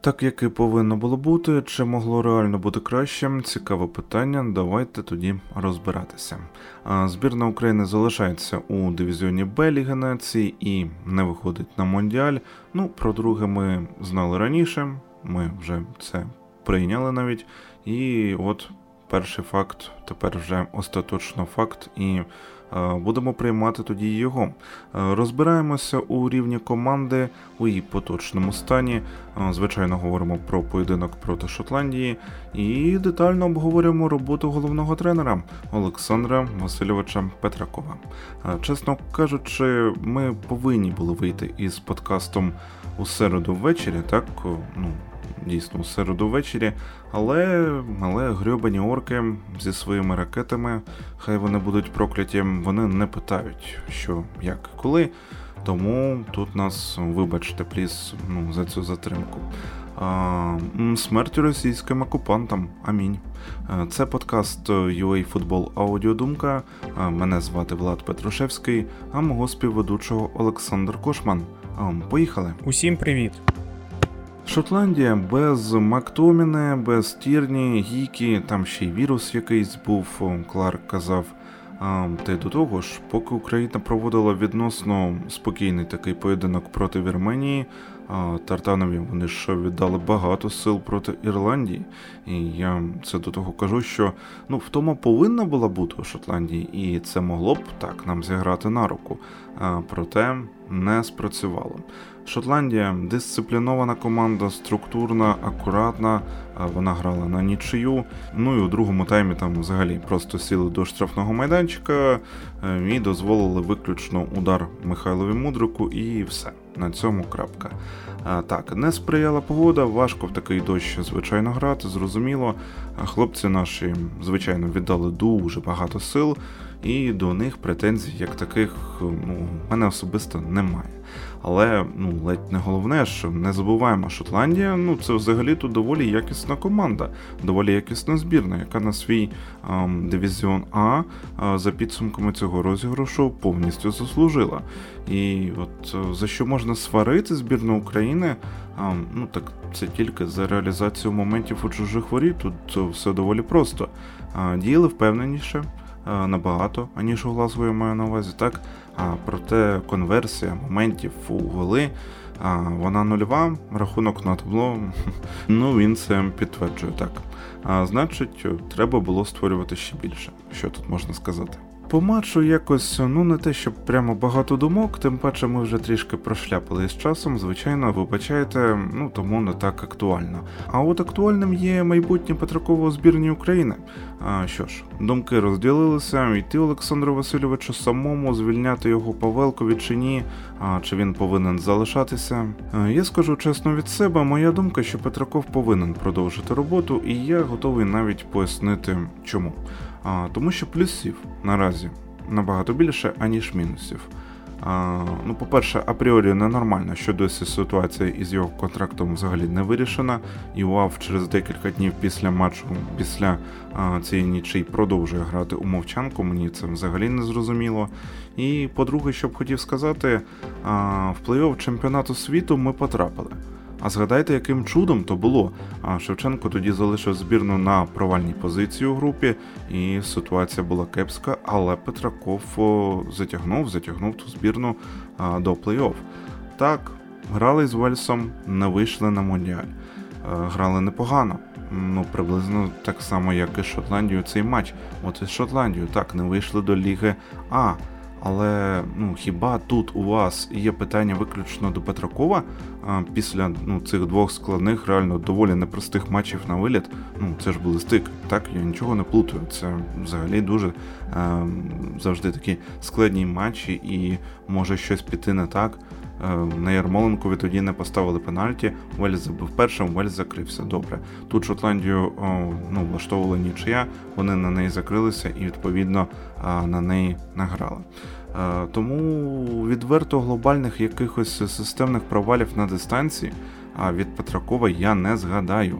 Так як і повинно було бути, чи могло реально бути краще? Цікаве питання. Давайте тоді розбиратися. Збірна України залишається у дивізіоні Б Ліги Нації і не виходить на Мондіаль. Ну, про друге ми знали раніше, ми вже це прийняли навіть. І от перший факт, тепер вже остаточно факт. і будемо приймати тоді його. Розбираємося у рівні команди у її поточному стані. Звичайно, говоримо про поєдинок проти Шотландії і детально обговорюємо роботу головного тренера Олександра Васильовича Петракова. Чесно кажучи, ми повинні були вийти із подкастом у середу ввечері, так ну дійсно у середу ввечері, але але грьобані орки зі своїми ракетами, хай вони будуть прокляті, вони не питають, що, як, коли. Тому тут нас, вибачте, пліс ну, за цю затримку. А, Смертю російським окупантам. Амінь. Це подкаст UA Футбол Аудіодумка. Мене звати Влад Петрушевський, а мого співведучого Олександр Кошман. Поїхали. Усім привіт. Шотландія без Мактоміне, без Тірні, Гікі, там ще й вірус якийсь був, Кларк казав. Та й до того ж, поки Україна проводила відносно спокійний такий поєдинок проти Вірменії, Тартанові вони ж віддали багато сил проти Ірландії. І я це до того кажу, що ну втома повинна була бути у Шотландії, і це могло б так нам зіграти на руку. Проте не спрацювало. Шотландія дисциплінована команда, структурна, акуратна. Вона грала на нічию. Ну і у другому таймі там взагалі просто сіли до штрафного майданчика е, і дозволили виключно удар Михайлові Мудрику, і все. На цьому крапка. Так, не сприяла погода, важко в такий дощ, звичайно, грати, зрозуміло. Хлопці наші, звичайно, віддали дуже багато сил, і до них претензій як таких ну, у мене особисто немає. Але ну ледь не головне, що не забуваємо, Шотландія ну це взагалі то доволі якісна команда, доволі якісна збірна, яка на свій ем, дивізіон А за підсумками цього розіграшу повністю заслужила. І от е, за що можна сварити збірну України? Ем, ну так це тільки за реалізацію моментів у чужих воріт. Тут все доволі просто. Діяли впевненіше. Набагато, аніж у Глазго я маю на увазі, так? А проте конверсія моментів у голи, а, вона нульова, рахунок на табло, ну він це підтверджує так. А значить, треба було створювати ще більше. Що тут можна сказати? По матчу якось, ну не те, щоб прямо багато думок, тим паче ми вже трішки прошляпали з часом, звичайно, вибачайте, ну тому не так актуально. А от актуальним є майбутнє Петраково збірні України. А що ж, думки розділилися, йти Олександру Васильовичу самому звільняти його Павелкові чи ні, а чи він повинен залишатися. Я скажу чесно від себе, моя думка, що Петраков повинен продовжити роботу, і я готовий навіть пояснити чому. А, Тому що плюсів наразі набагато більше, аніж мінусів. Ну, По-перше, апріорі ненормально, що досі ситуація із його контрактом взагалі не вирішена, і УАВ через декілька днів після матчу, після цієї нічий продовжує грати у мовчанку, мені це взагалі не зрозуміло. І по-друге, що б хотів сказати, в плей-офф чемпіонату світу ми потрапили. А згадайте, яким чудом то було. А Шевченко тоді залишив збірну на провальній позиції у групі, і ситуація була кепська, але Петраков затягнув, затягнув ту збірну до плей-офф. Так, грали з Вельсом, не вийшли на Мондіаль. Грали непогано. Ну, приблизно так само, як і Шотландію цей матч. От із Шотландію так не вийшли до Ліги А. Але ну хіба тут у вас є питання виключно до Петракова а, після ну, цих двох складних, реально доволі непростих матчів на виліт? Ну це ж були стик. Так я нічого не плутаю. Це взагалі дуже а, завжди такі складні матчі, і може щось піти не так. Е, на Ярмоленкові тоді не поставили пенальті. Вельс забив першим, Вельс закрився. Добре. Тут Шотландію ну, влаштовувала нічия, вони на неї закрилися і відповідно на неї награли. Е, тому відверто глобальних якихось системних провалів на дистанції від Петракова я не згадаю.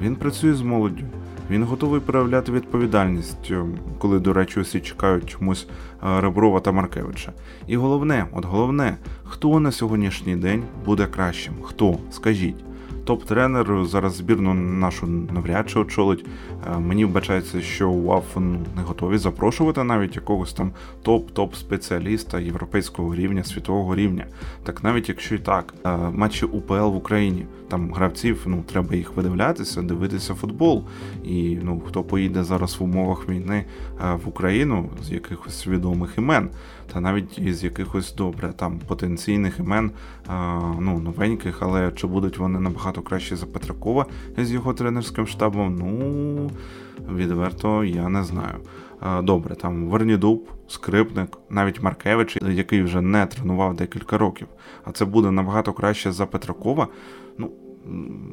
Він працює з молоддю. Він готовий проявляти відповідальність, е, коли, до речі, усі чекають чомусь е, Реброва та Маркевича. І головне, от головне, хто на сьогоднішній день буде кращим? Хто? Скажіть. Топ-тренер. Зараз збірну нашу навряд чи очолить. Е, мені вбачається, що УАФ не готові запрошувати навіть якогось там топ-топ спеціаліста європейського рівня, світового рівня. Так навіть якщо і так, е, матчі УПЛ в Україні, там гравців, ну треба їх видивлятися, дивитися футбол. І ну хто поїде зараз в умовах війни е, в Україну з якихось відомих імен, та навіть із якихось добре там потенційних імен, ну новеньких, але чи будуть вони набагато краще за Петракова з його тренерським штабом? Ну відверто я не знаю. Добре, там Вернідуб, скрипник, навіть Маркевич, який вже не тренував декілька років. А це буде набагато краще за Петракова. Ну,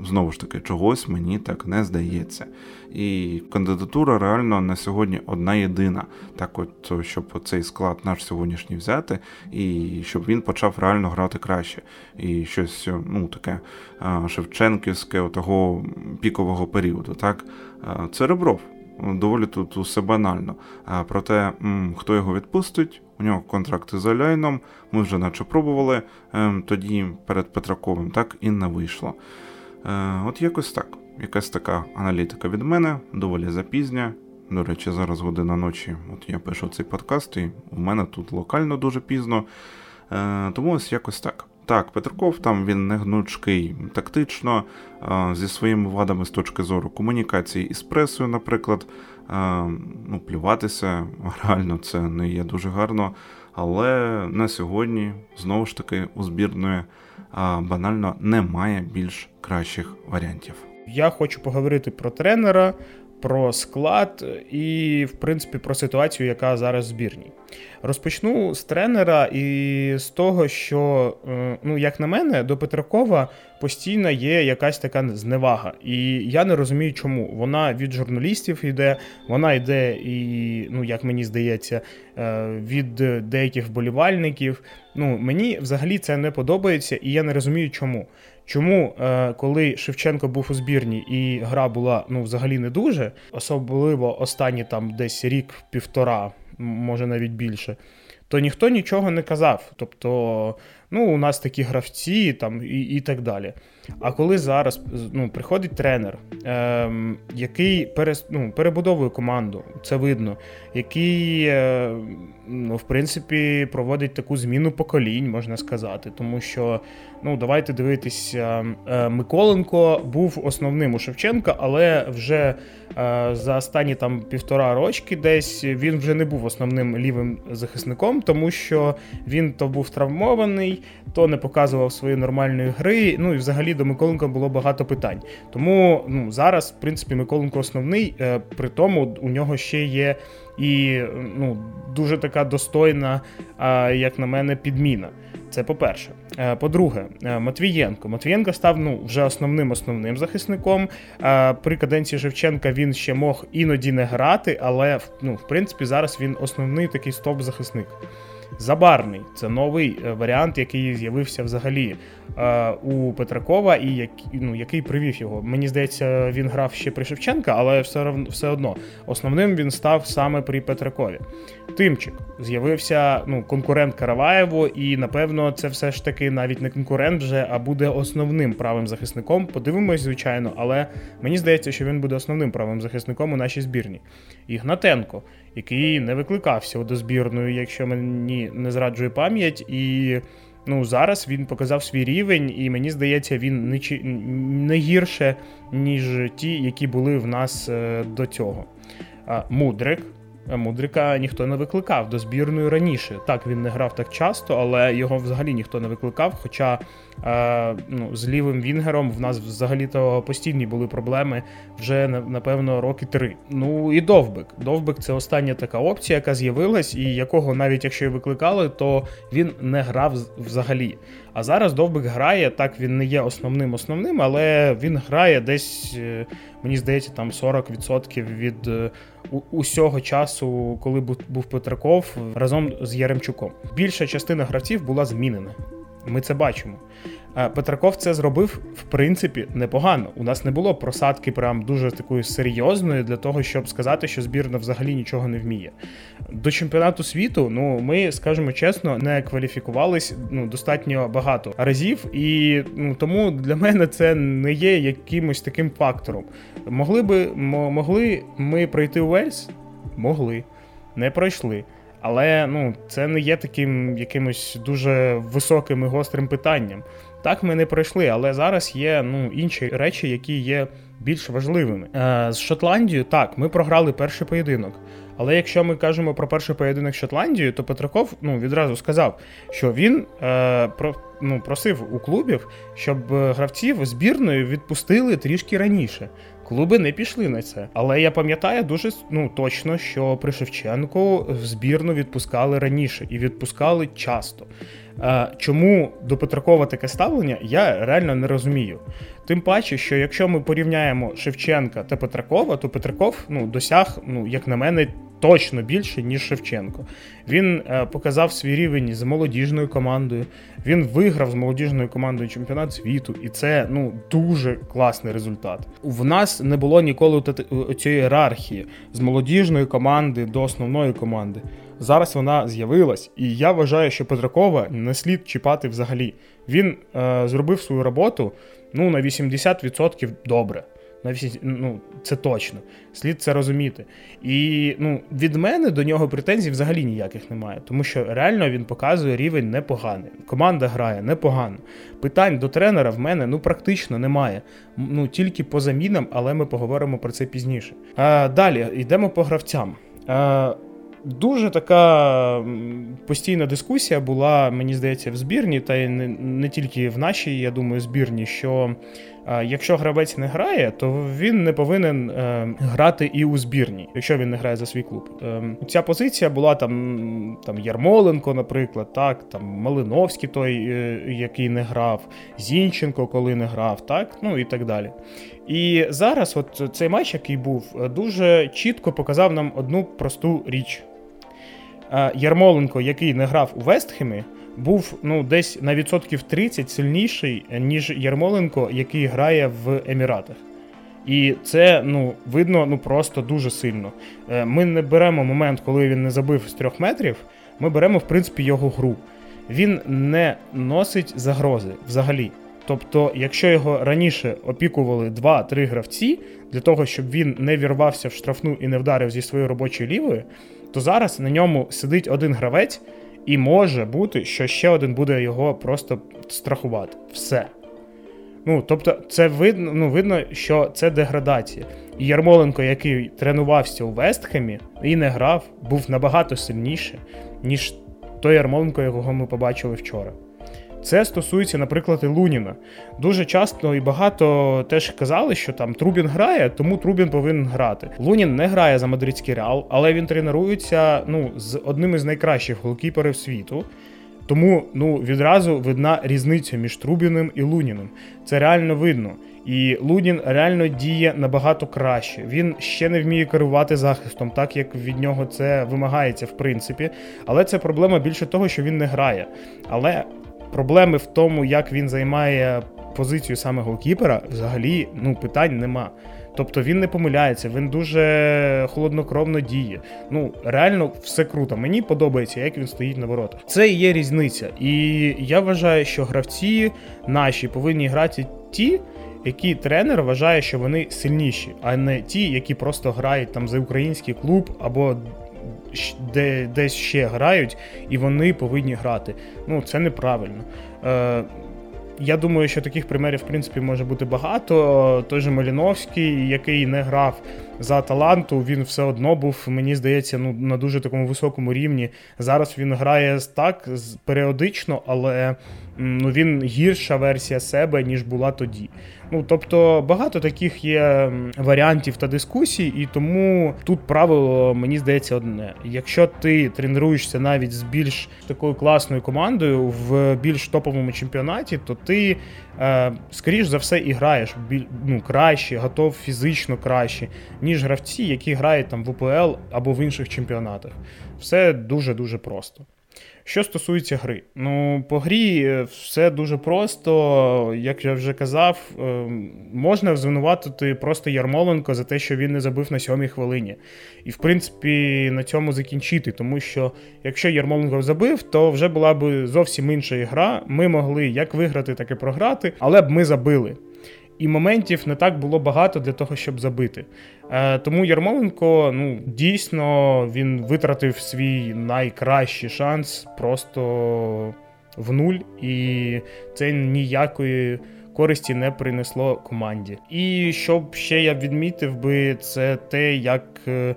знову ж таки, чогось мені так не здається. І кандидатура реально на сьогодні одна єдина. Так, от щоб цей склад наш сьогоднішній взяти, і щоб він почав реально грати краще. І щось ну таке Шевченківське того пікового періоду. Так, це Ребров. Доволі тут усе банально. Проте, хто його відпустить, у нього контракти з Аляйном, ми вже наче пробували ем, тоді перед Петраковим, так і не вийшло. Е, от якось так. Якась така аналітика від мене, доволі запізня. До речі, зараз година ночі. От я пишу цей подкаст, і у мене тут локально дуже пізно. Е, тому ось якось так. Так, Петрков там він не гнучкий тактично, зі своїми вадами з точки зору комунікації із пресою, наприклад. Ну, Плюватися реально це не є дуже гарно. Але на сьогодні, знову ж таки, у збірної банально немає більш кращих варіантів. Я хочу поговорити про тренера, про склад і, в принципі, про ситуацію, яка зараз в збірній. Розпочну з тренера і з того, що, е, ну, як на мене, до Петракова постійно є якась така зневага. І я не розумію, чому. Вона від журналістів йде, вона йде, і, ну, як мені здається, е, від деяких вболівальників. Ну, Мені взагалі це не подобається, і я не розумію, чому. Чому, е, коли Шевченко був у збірні і гра була ну, взагалі не дуже, особливо останні там десь рік-півтора, може навіть більше, то ніхто нічого не казав. Тобто, ну, у нас такі гравці там і і так далі. А коли зараз ну, приходить тренер, е, який перес, ну, перебудовує команду, це видно, який, е, ну, в принципі, проводить таку зміну поколінь, можна сказати, тому що. Ну, давайте дивитися. Е, Миколенко був основним у Шевченка, але вже е, за останні там півтора рочки десь він вже не був основним лівим захисником, тому що він то був травмований, то не показував своєї нормальної гри. Ну і взагалі до Миколенка було багато питань. Тому ну, зараз, в принципі, Миколенко основний, е, при тому у нього ще є і ну, дуже така достойна, як на мене, підміна. Це по-перше. Е, по-друге, е, Матвієнко. Матвієнко став ну, вже основним основним захисником. При каденції Шевченка він ще мог іноді не грати, але ну, в принципі зараз він основний такий стоп-захисник. Забарний це новий варіант, який з'явився взагалі у Петракова, і як, ну, який привів його. Мені здається, він грав ще при Шевченка, але все все одно основним він став саме при Петракові. Тимчик з'явився ну, конкурент Караваєву, і напевно це все ж таки навіть не конкурент вже, а буде основним правим захисником. Подивимось, звичайно, але мені здається, що він буде основним правим захисником у нашій збірні. Ігнатенко, який не викликався до збірної, якщо мені не зраджує пам'ять, і Ну, зараз він показав свій рівень, і мені здається, він не, не гірше, ніж ті, які були в нас е, до цього. Мудрик Мудрика ніхто не викликав до збірної раніше. Так, він не грав так часто, але його взагалі ніхто не викликав. Хоча е, ну, з лівим Вінгером в нас взагалі-то постійні були проблеми вже напевно роки три. Ну і Довбик. Довбик це остання така опція, яка з'явилась, і якого навіть якщо і викликали, то він не грав взагалі. А зараз Довбик грає, так він не є основним основним, але він грає десь, е, мені здається, там 40% від е, усього часу, коли був Петраков разом з Яремчуком. Більша частина гравців була змінена. Ми це бачимо. Е, Петраков це зробив в принципі непогано. У нас не було просадки, прям дуже такої серйозної для того, щоб сказати, що збірна взагалі нічого не вміє. До чемпіонату світу, ну ми скажемо чесно, не кваліфікувались ну достатньо багато разів, і ну тому для мене це не є якимось таким фактором. Могли би могли ми пройти у Вельс? Могли, не пройшли. Але ну, це не є таким якимось дуже високим і гострим питанням. Так ми не пройшли, але зараз є ну, інші речі, які є більш важливими. Е, З Шотландією так, ми програли перший поєдинок. Але якщо ми кажемо про перший поєдинок з Шотландією, то Петраков ну, відразу сказав, що він е, про, ну, просив у клубів, щоб е, гравців збірною відпустили трішки раніше. Клуби не пішли на це. Але я пам'ятаю дуже ну, точно, що при Шевченку в збірну відпускали раніше і відпускали часто. Е, чому до Петракова таке ставлення, я реально не розумію. Тим паче, що якщо ми порівняємо Шевченка та Петракова, то Петраков ну, досяг, ну, як на мене, точно більше, ніж Шевченко. Він е, показав свій рівень з молодіжною командою. Він виграв з молодіжною командою чемпіонат світу, і це ну дуже класний результат. В нас не було ніколи цієї ієрархії з молодіжної команди до основної команди. Зараз вона з'явилась, і я вважаю, що Петракова не слід чіпати взагалі. Він е, зробив свою роботу ну, на 80% добре. На всі, ну, Це точно. Слід це розуміти. І ну, від мене до нього претензій взагалі ніяких немає, тому що реально він показує рівень непоганий. Команда грає непогано. Питань до тренера в мене ну, практично немає. Ну, Тільки по замінам, але ми поговоримо про це пізніше. А, Далі йдемо по гравцям. А, Дуже така постійна дискусія була, мені здається, в збірні, та й не, не тільки в нашій, я думаю, збірні, що якщо гравець не грає, то він не повинен е, грати і у збірні, якщо він не грає за свій клуб. Е, ця позиція була там там Ярмоленко, наприклад, так, там Малиновський, той, е, який не грав, Зінченко, коли не грав, так, ну і так далі. І зараз, от цей матч, який був, дуже чітко показав нам одну просту річ. Ярмоленко, який не грав у Вестхемі, був ну, десь на відсотків 30 сильніший, ніж Ярмоленко, який грає в Еміратах. І це ну, видно ну, просто дуже сильно. Е, ми не беремо момент, коли він не забив з трьох метрів, ми беремо, в принципі, його гру. Він не носить загрози взагалі. Тобто, якщо його раніше опікували 2-3 гравці для того, щоб він не вірвався в штрафну і не вдарив зі своєї робочої лівої, то зараз на ньому сидить один гравець, і може бути, що ще один буде його просто страхувати. Все. Ну, Тобто, це видно, ну, видно, що це деградація. І Ярмоленко, який тренувався у Вестхемі і не грав, був набагато сильніше, ніж той Ярмоленко, якого ми побачили вчора. Це стосується, наприклад, і Луніна. Дуже часто і багато теж казали, що там Трубін грає, тому Трубін повинен грати. Лунін не грає за мадридський реал, але він тренується ну, з одним із найкращих голкіперів світу. Тому ну, відразу видна різниця між Трубіним і Луніним. Це реально видно. І Лунін реально діє набагато краще. Він ще не вміє керувати захистом, так як від нього це вимагається в принципі. Але це проблема більше того, що він не грає. Але проблеми в тому, як він займає позицію саме голкіпера, взагалі ну, питань нема. Тобто він не помиляється, він дуже холоднокровно діє. Ну, реально все круто. Мені подобається, як він стоїть на воротах. Це і є різниця. І я вважаю, що гравці наші повинні грати ті, які тренер вважає, що вони сильніші, а не ті, які просто грають там за український клуб або де, десь ще грають, і вони повинні грати. Ну, це неправильно. Е, Я думаю, що таких примерів, в принципі, може бути багато. Той же Маліновський, який не грав за Аталанту, він все одно був, мені здається, ну, на дуже такому високому рівні. Зараз він грає так періодично, але ну, він гірша версія себе, ніж була тоді. Ну тобто багато таких є варіантів та дискусій, і тому тут правило мені здається одне: якщо ти тренуєшся навіть з більш такою класною командою в більш топовому чемпіонаті, то ти е, скоріш за все і граєш ну, краще, готов фізично краще, ніж гравці, які грають там в УПЛ або в інших чемпіонатах. Все дуже дуже просто. Що стосується гри, ну по грі е, все дуже просто. Як я вже казав, е, можна звинуватити просто Ярмоленко за те, що він не забив на сьомій хвилині. І в принципі на цьому закінчити. Тому що якщо Ярмоленко забив, то вже була б зовсім інша гра. Ми могли як виграти, так і програти, але б ми забили і моментів не так було багато для того, щоб забити. Е, Тому Ярмоленко ну, дійсно він витратив свій найкращий шанс просто в нуль, і це ніякої. Користі не принесло команді. І щоб ще я відмітив би, це те, як е,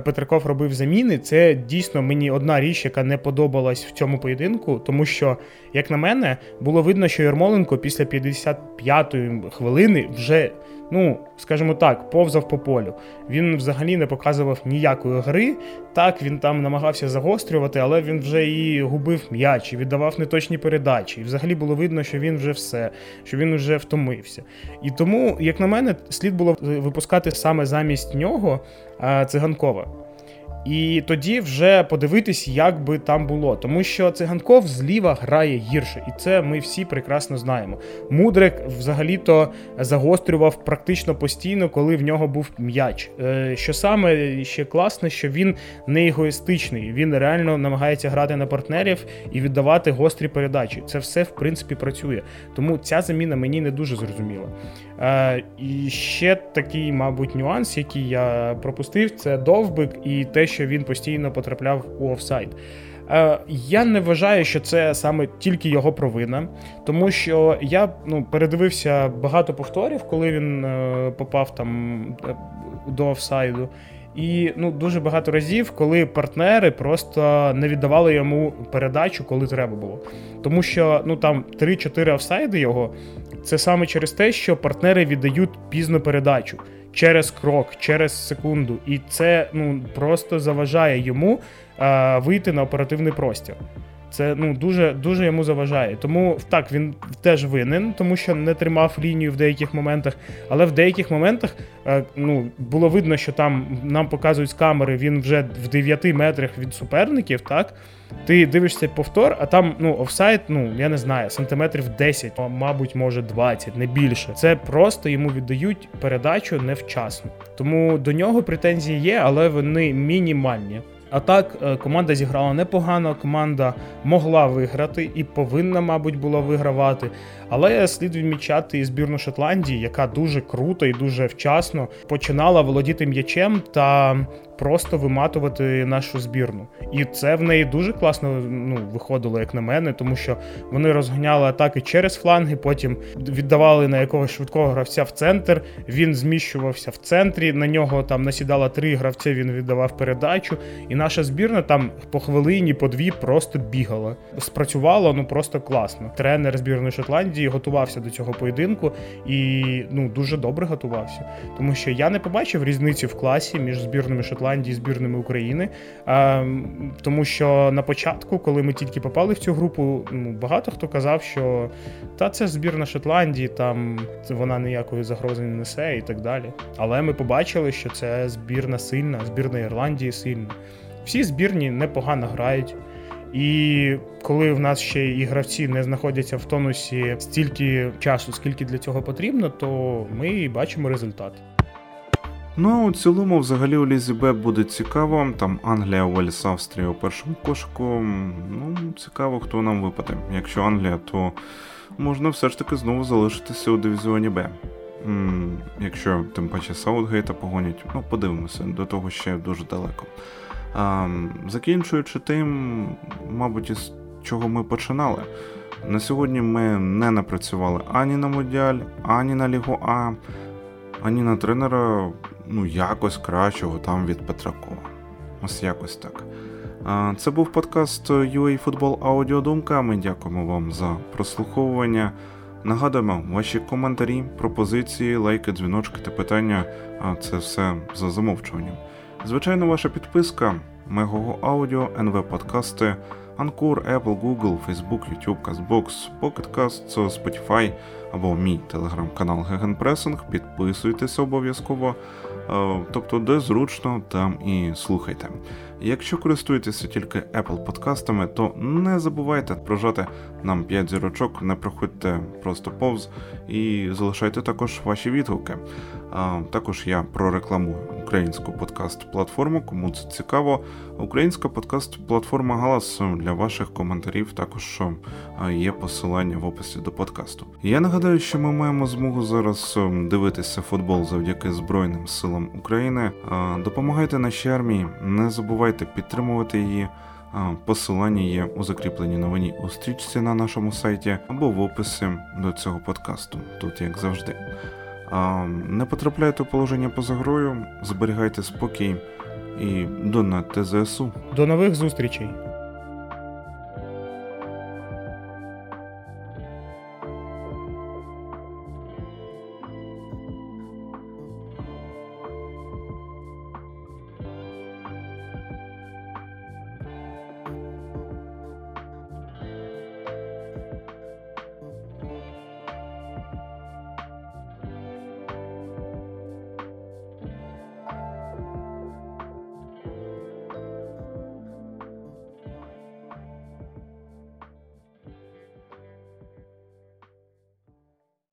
Петраков робив заміни. Це дійсно мені одна річ, яка не подобалась в цьому поєдинку, тому що, як на мене, було видно, що Ярмоленко після 55-ї хвилини вже ну, скажімо так, повзав по полю. Він взагалі не показував ніякої гри. Так, він там намагався загострювати, але він вже і губив м'яч, і віддавав неточні передачі. І взагалі було видно, що він вже все, що він вже втомився. І тому, як на мене, слід було випускати саме замість нього циганкова. І тоді вже подивитись, як би там було. Тому що циганков зліва грає гірше, і це ми всі прекрасно знаємо. Мудрик взагалі-то загострював практично постійно, коли в нього був м'яч. Е, що саме ще класно, що він не егоїстичний, він реально намагається грати на партнерів і віддавати гострі передачі. Це все в принципі працює. Тому ця заміна мені не дуже зрозуміла. Е, і ще такий, мабуть, нюанс, який я пропустив, це довбик і те, що він постійно потрапляв у офсайд. Е, я не вважаю, що це саме тільки його провина, тому що я ну, передивився багато повторів, коли він е, попав там до офсайду. І ну дуже багато разів, коли партнери просто не віддавали йому передачу, коли треба було. Тому що ну там 3-4 офсайди його це саме через те, що партнери віддають пізну передачу через крок, через секунду, і це ну просто заважає йому е, вийти на оперативний простір. Це ну дуже дуже йому заважає. Тому так він теж винен, тому що не тримав лінію в деяких моментах. Але в деяких моментах е, ну було видно, що там нам показують з камери. Він вже в 9 метрах від суперників. Так ти дивишся повтор, а там ну офсайд, ну я не знаю, сантиметрів 10, а мабуть, може 20, не більше. Це просто йому віддають передачу невчасно. Тому до нього претензії є, але вони мінімальні. А так, е, команда зіграла непогано, команда могла виграти і повинна, мабуть, була вигравати. Але слід відмічати і збірну Шотландії, яка дуже круто і дуже вчасно починала володіти м'ячем та просто виматувати нашу збірну. І це в неї дуже класно ну, виходило, як на мене, тому що вони розганяли атаки через фланги, потім віддавали на якогось швидкого гравця в центр. Він зміщувався в центрі. На нього там насідало три гравці, він віддавав передачу. І наша збірна там по хвилині, по дві просто бігала. Спрацювало ну просто класно. Тренер збірної Шотландії готувався до цього поєдинку і ну дуже добре готувався, тому що я не побачив різниці в класі між збірними Шотландії Шотландії збірними України. Тому що на початку, коли ми тільки попали в цю групу, ну багато хто казав, що та це збірна Шотландії, там вона ніякої загрози не несе і так далі. Але ми побачили, що це збірна сильна, збірна Ірландії сильна. Всі збірні непогано грають. І коли в нас ще і гравці не знаходяться в тонусі стільки часу, скільки для цього потрібно, то ми бачимо результат. Ну а у цілому, взагалі, у Лізі Б буде цікаво. Там Англія, Уельс, Австрія у першому кошику. Ну, цікаво, хто нам випаде. Якщо Англія, то можна все ж таки знову залишитися у дивізіоні Б. Якщо тим паче Саутгейта погонять, ну подивимося, до того ще дуже далеко. А, Закінчуючи тим, мабуть, із чого ми починали. На сьогодні ми не напрацювали ані на Модіаль, ані на Лігу А, ані на тренера ну, якось кращого там від Петракова. Ось якось так. Це був подкаст UA Футбол Аудіодумка. Ми дякуємо вам за прослуховування. Нагадуємо, ваші коментарі, пропозиції, лайки, дзвіночки та питання це все за замовчуванням. Звичайно, ваша підписка, Мегого Аудіо, НВ Подкасти, Анкур, Apple, Google, Facebook, YouTube, CastBox, Pocket Cast, Spotify, або мій телеграм-канал Гегенпресинг. Підписуйтесь обов'язково. Е, тобто, де зручно, там і слухайте. Якщо користуєтеся тільки Apple подкастами, то не забувайте прожати нам 5 зірочок, не проходьте просто повз і залишайте також ваші відгуки. Також я прорекламую українську подкаст-платформу, кому це цікаво. Українська подкаст-платформа Галас для ваших коментарів також є посилання в описі до подкасту. Я нагадаю, що ми маємо змогу зараз дивитися футбол завдяки Збройним силам України. Допомагайте нашій армії, не забувайте підтримувати її. Посилання є у закріпленій новині у стрічці на нашому сайті або в описі до цього подкасту, тут як завжди. Не потрапляйте у положення поза грою, зберігайте спокій і донатьте ЗСУ. До нових зустрічей!